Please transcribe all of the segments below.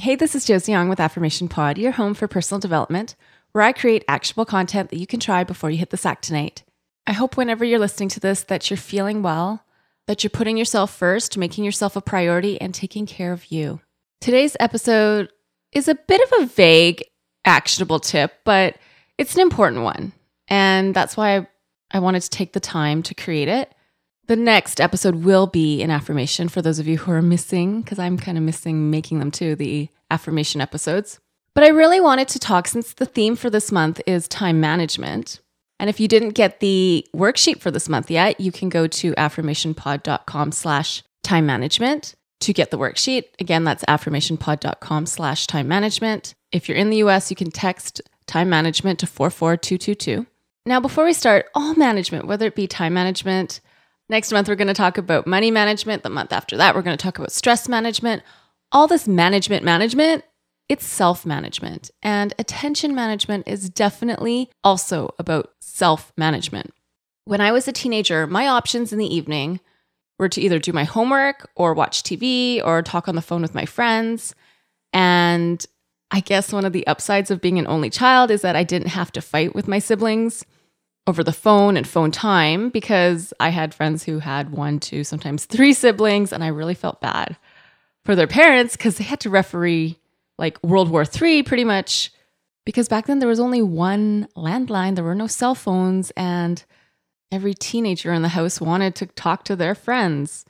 Hey, this is Josie Young with Affirmation Pod, your home for personal development, where I create actionable content that you can try before you hit the sack tonight. I hope whenever you're listening to this that you're feeling well, that you're putting yourself first, making yourself a priority, and taking care of you. Today's episode is a bit of a vague, actionable tip, but it's an important one. And that's why I, wanted to take the time to create it. The next episode will be an affirmation for those of you who are missing, because I'm kind of missing making them too, the affirmation episodes. But I really wanted to talk since the theme for this month is time management. And if you didn't get the worksheet for this month yet, you can go to affirmationpod.com slash time management to get the worksheet. Again, that's affirmationpod.com slash time management. If you're in the US, you can text time management to 44222. Now, before we start, all management, whether it be time management, Next month, we're going to talk about money management. The month after that, we're going to talk about stress management. All this management, management, it's self management. And attention management is definitely also about self management. When I was a teenager, my options in the evening were to either do my homework or watch TV or talk on the phone with my friends. And I guess one of the upsides of being an only child is that I didn't have to fight with my siblings over the phone and phone time because I had friends who had one, two, sometimes three siblings, and I really felt bad for their parents because they had to referee like World War III pretty much. Because back then there was only one landline, there were no cell phones, and every teenager in the house wanted to talk to their friends.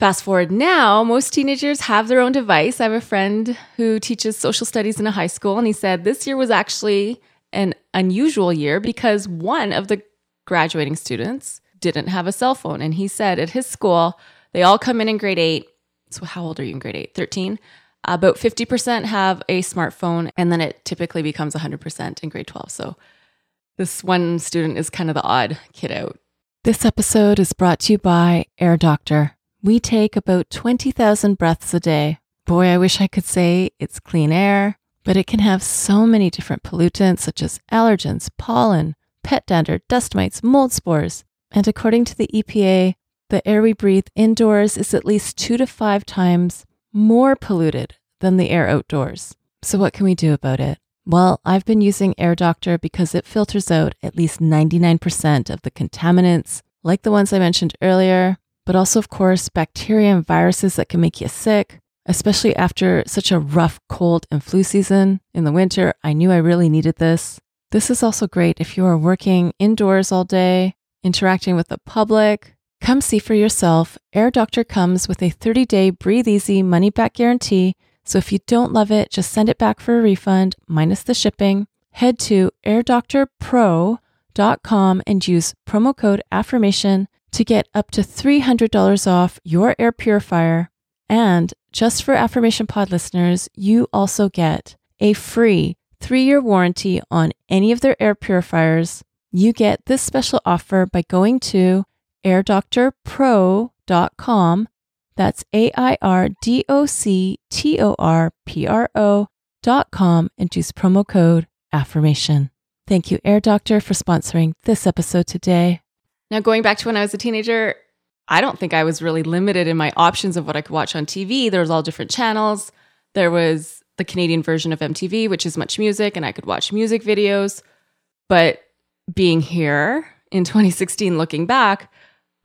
Fast forward now, most teenagers have their own device. I have a friend who teaches social studies in a high school, and he said this year was actually an unusual year because one of the graduating students didn't have a cell phone. And he said at his school, they all come in in grade eight. So, how old are you in grade eight? 13. About 50% have a smartphone, and then it typically becomes 100% in grade 12. So, this one student is kind of the odd kid out. This episode is brought to you by Air Doctor. We take about 20,000 breaths a day. Boy, I wish I could say it's clean air but it can have so many different pollutants such as allergens, pollen, pet dander, dust mites, mold spores. And according to the EPA, the air we breathe indoors is at least two to five times more polluted than the air outdoors. So, what can we do about it? Well, I've been using Air Doctor because it filters out at least 99% of the contaminants, like the ones I mentioned earlier, but also, of course, bacteria and viruses that can make you sick, especially after such a rough cold and flu season in the winter. I knew I really needed this. This is also great if you are working indoors all day, interacting with the public. Come see for yourself. Air Doctor comes with a 30 day breathe easy money back guarantee. So if you don't love it, just send it back for a refund minus the shipping. Head to airdoctorpro.com and use promo code AFFIRMATION to get up to $300 off your air purifier and just for Affirmation Pod listeners, you also get a free three year warranty on any of their air purifiers. You get this special offer by going to airdoctorpro.com. That's A I R D O C T O R P R O.com and use promo code AFFIRMATION. Thank you, Air Doctor, for sponsoring this episode today. Now, going back to when I was a teenager, I don't think I was really limited in my options of what I could watch on TV. There was all different channels. There was the Canadian version of MTV, which is MuchMusic, and I could watch music videos. But being here in 2016, looking back,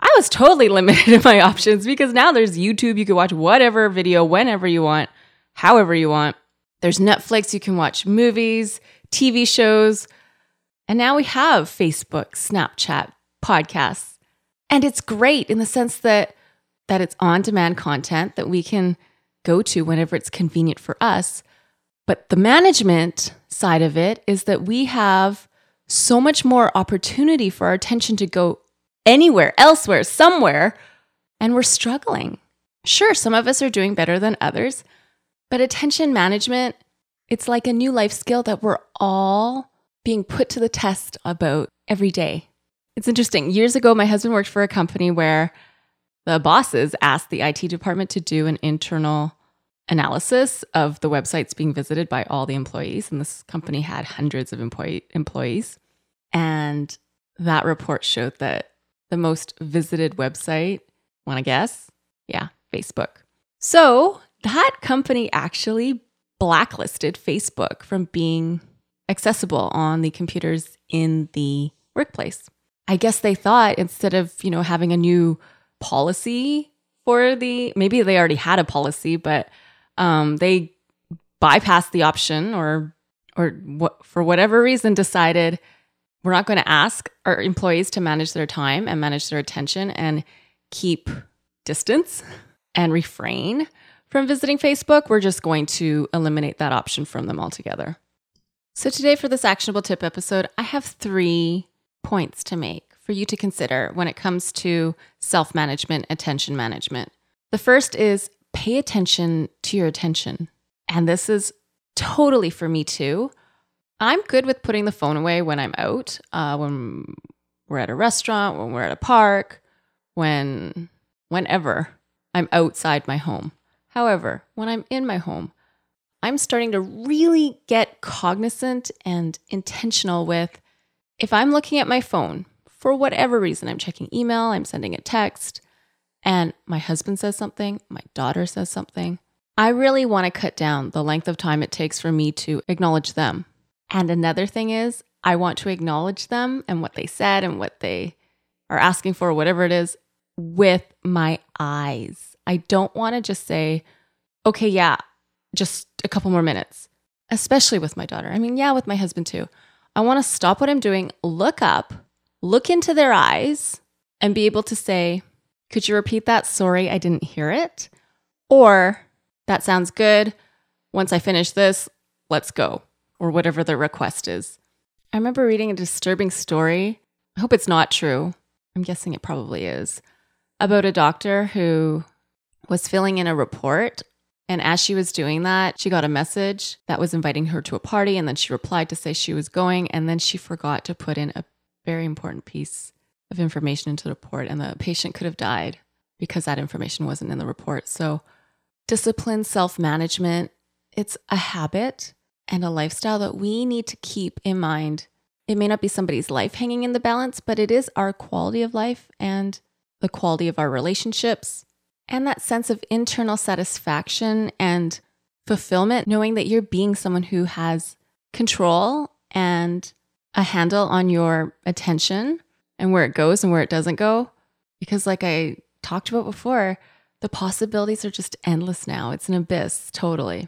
I was totally limited in my options because now there's YouTube. You can watch whatever video whenever you want, however you want. There's Netflix, you can watch movies, TV shows. And now we have Facebook, Snapchat, podcasts. And it's great in the sense that that it's on-demand content that we can go to whenever it's convenient for us. But the management side of it is that we have so much more opportunity for our attention to go anywhere, elsewhere, somewhere, and we're struggling. Sure, some of us are doing better than others, but attention management, it's like a new life skill that we're all being put to the test about every day. It's interesting. Years ago, my husband worked for a company where the bosses asked the IT department to do an internal analysis of the websites being visited by all the employees. And this company had hundreds of employee, employees. And that report showed that the most visited website, want to guess? Yeah, Facebook. So that company actually blacklisted Facebook from being accessible on the computers in the workplace. I guess they thought instead of, you know, having a new policy for the maybe they already had a policy, but um, they bypassed the option or or what for whatever reason decided we're not going to ask our employees to manage their time and manage their attention and keep distance and refrain from visiting Facebook. We're just going to eliminate that option from them altogether. So, today for this actionable tip episode, I have three points to make for you to consider when it comes to self management, attention management. The first is pay attention to your attention. And this is totally for me too. I'm good with putting the phone away when I'm out, uh, when we're at a restaurant, when we're at a park, when, whenever I'm outside my home. However, when I'm in my home, I'm starting to really get cognizant and intentional with if I'm looking at my phone for whatever reason, I'm checking email, I'm sending a text, and my husband says something, my daughter says something, I really want to cut down the length of time it takes for me to acknowledge them. And another thing is, I want to acknowledge them and what they said and what they are asking for, whatever it is, with my eyes. I don't want to just say, okay, yeah, just a couple more minutes, especially with my daughter. I mean, yeah, with my husband too. I want to stop what I'm doing, look up, look into their eyes, and be able to say, could you repeat that? Sorry, I didn't hear it. Or, that sounds good. Once I finish this, let's go, or whatever the request is. I remember reading a disturbing story. I hope it's not true. I'm guessing it probably is. About a doctor who was filling in a report. And as she was doing that, she got a message that was inviting her to a party. And then she replied to say she was going. And then she forgot to put in a very important piece of information into the report, and the patient could have died because that information wasn't in the report. So, discipline, self management, it's a habit and a lifestyle that we need to keep in mind. It may not be somebody's life hanging in the balance, but it is our quality of life and the quality of our relationships and that sense of internal satisfaction and fulfillment, knowing that you're being someone who has control and a handle on your attention and where it goes and where it doesn't go. Because, like I talked about before, the possibilities are just endless now. It's an abyss, totally.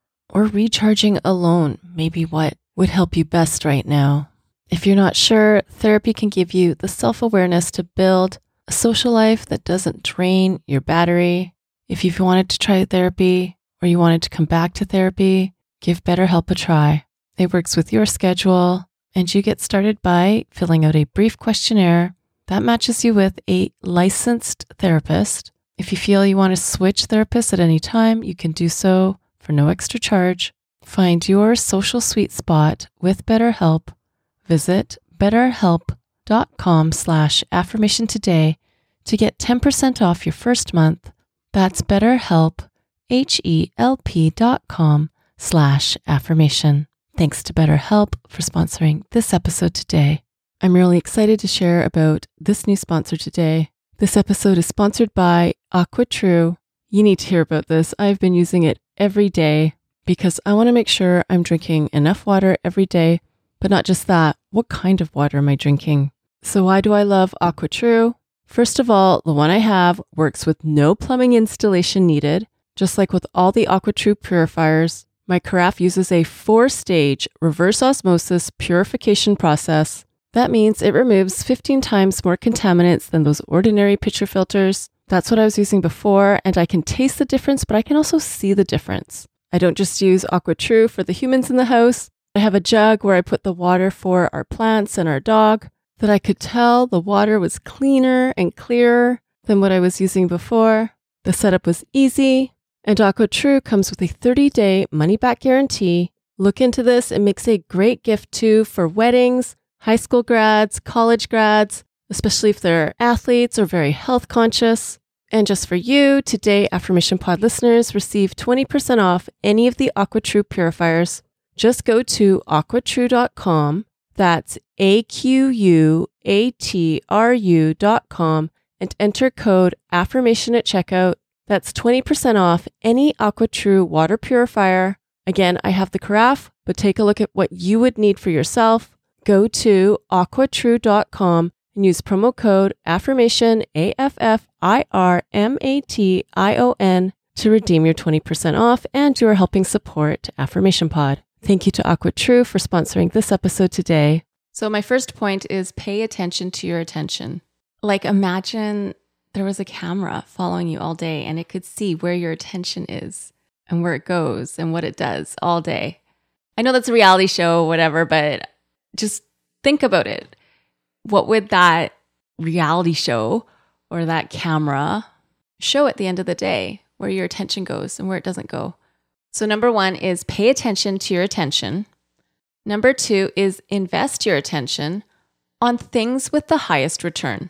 or recharging alone, maybe what would help you best right now. If you're not sure, therapy can give you the self awareness to build a social life that doesn't drain your battery. If you've wanted to try therapy or you wanted to come back to therapy, give BetterHelp a try. It works with your schedule, and you get started by filling out a brief questionnaire that matches you with a licensed therapist. If you feel you want to switch therapists at any time, you can do so for no extra charge. Find your social sweet spot with BetterHelp. Visit betterhelp.com slash affirmation today to get 10% off your first month. That's betterhelp, H-E-L-P dot com slash affirmation. Thanks to BetterHelp for sponsoring this episode today. I'm really excited to share about this new sponsor today. This episode is sponsored by AquaTrue. You need to hear about this. I've been using it every day because I want to make sure I'm drinking enough water every day, but not just that. What kind of water am I drinking? So, why do I love AquaTrue? First of all, the one I have works with no plumbing installation needed. Just like with all the AquaTrue purifiers, my carafe uses a four stage reverse osmosis purification process that means it removes 15 times more contaminants than those ordinary pitcher filters. That's what I was using before, and I can taste the difference, but I can also see the difference. I don't just use AquaTrue for the humans in the house. I have a jug where I put the water for our plants and our dog that I could tell the water was cleaner and clearer than what I was using before. The setup was easy, and AquaTrue comes with a 30 day money back guarantee. Look into this, it makes a great gift too for weddings high school grads, college grads, especially if they're athletes or very health conscious. And just for you, today Affirmation Pod listeners receive 20% off any of the AquaTrue purifiers. Just go to aquatrue.com. That's A Q U A T R U.com and enter code affirmation at checkout. That's 20% off any AquaTrue water purifier. Again, I have the carafe, but take a look at what you would need for yourself go to aquatrue.com and use promo code affirmation A F F I R M A T I O N to redeem your 20% off and you are helping support Affirmation Pod. Thank you to AquaTrue for sponsoring this episode today. So, my first point is pay attention to your attention. Like, imagine there was a camera following you all day and it could see where your attention is and where it goes and what it does all day. I know that's a reality show, whatever, but just think about it. What would that reality show or that camera show at the end of the day where your attention goes and where it doesn't go? So, number one is pay attention to your attention. Number two is invest your attention on things with the highest return.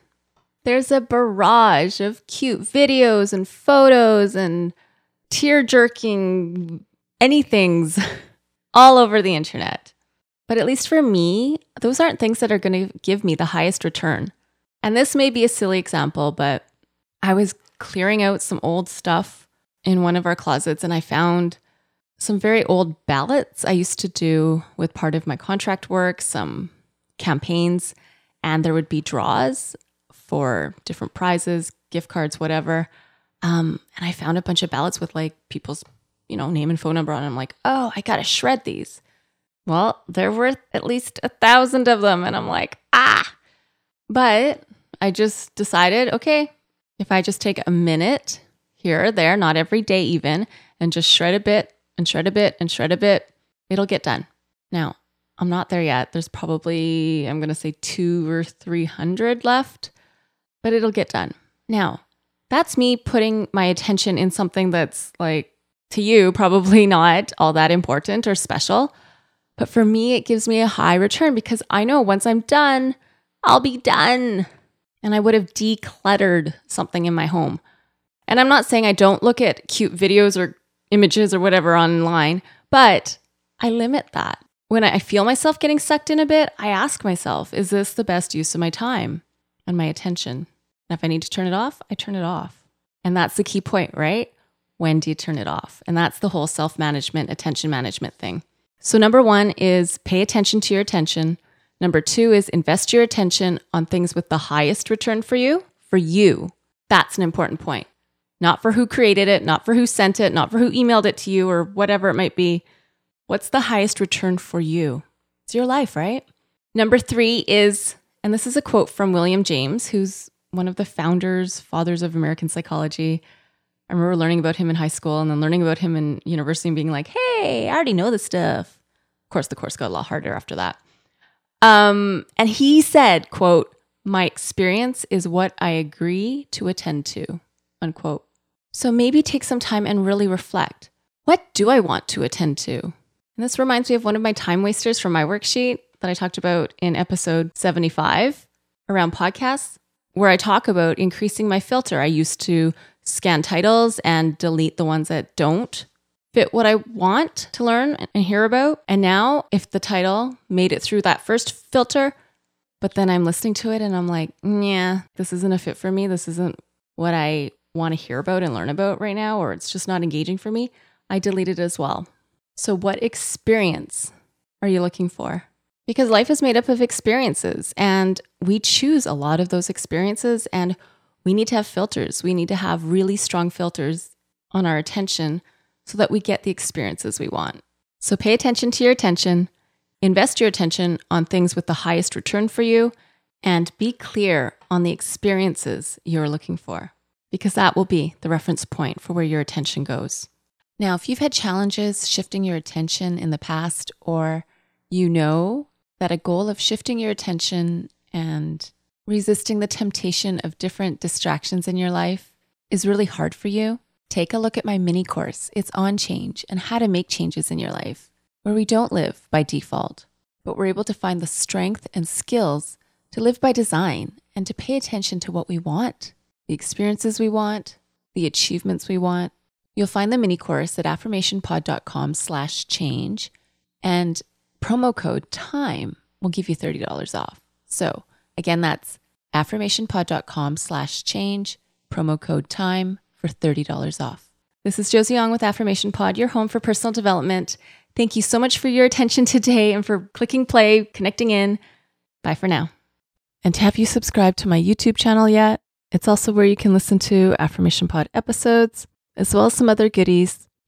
There's a barrage of cute videos and photos and tear jerking anythings all over the internet. But at least for me, those aren't things that are going to give me the highest return. And this may be a silly example, but I was clearing out some old stuff in one of our closets and I found some very old ballots I used to do with part of my contract work, some campaigns, and there would be draws for different prizes, gift cards, whatever. Um, and I found a bunch of ballots with like people's, you know, name and phone number on. I'm like, oh, I gotta shred these. Well, they're worth at least a thousand of them. And I'm like, ah. But I just decided, okay, if I just take a minute here or there, not every day even, and just shred a bit and shred a bit and shred a bit, it'll get done. Now, I'm not there yet. There's probably, I'm going to say two or 300 left, but it'll get done. Now, that's me putting my attention in something that's like to you, probably not all that important or special. But for me, it gives me a high return because I know once I'm done, I'll be done. And I would have decluttered something in my home. And I'm not saying I don't look at cute videos or images or whatever online, but I limit that. When I feel myself getting sucked in a bit, I ask myself, is this the best use of my time and my attention? And if I need to turn it off, I turn it off. And that's the key point, right? When do you turn it off? And that's the whole self management, attention management thing. So, number one is pay attention to your attention. Number two is invest your attention on things with the highest return for you, for you. That's an important point. Not for who created it, not for who sent it, not for who emailed it to you or whatever it might be. What's the highest return for you? It's your life, right? Number three is, and this is a quote from William James, who's one of the founders, fathers of American psychology. I remember learning about him in high school and then learning about him in university and being like, hey, I already know this stuff. Of course, the course got a lot harder after that. Um, and he said, quote, my experience is what I agree to attend to, unquote. So maybe take some time and really reflect. What do I want to attend to? And this reminds me of one of my time wasters from my worksheet that I talked about in episode 75 around podcasts, where I talk about increasing my filter. I used to scan titles and delete the ones that don't fit what I want to learn and hear about. And now, if the title made it through that first filter, but then I'm listening to it and I'm like, yeah, this isn't a fit for me. This isn't what I want to hear about and learn about right now, or it's just not engaging for me, I delete it as well. So, what experience are you looking for? Because life is made up of experiences, and we choose a lot of those experiences, and we need to have filters. We need to have really strong filters on our attention so that we get the experiences we want. So, pay attention to your attention, invest your attention on things with the highest return for you, and be clear on the experiences you're looking for, because that will be the reference point for where your attention goes. Now, if you've had challenges shifting your attention in the past, or you know that a goal of shifting your attention and resisting the temptation of different distractions in your life is really hard for you, take a look at my mini course. It's on change and how to make changes in your life, where we don't live by default, but we're able to find the strength and skills to live by design and to pay attention to what we want, the experiences we want, the achievements we want. You'll find the mini course at affirmationpod.com slash change and promo code time will give you $30 off. So again, that's affirmationpod.com slash change, promo code time for $30 off. This is Josie Young with Affirmation Pod, your home for personal development. Thank you so much for your attention today and for clicking play, connecting in. Bye for now. And have you subscribed to my YouTube channel yet? It's also where you can listen to Affirmation Pod episodes, as well as some other goodies.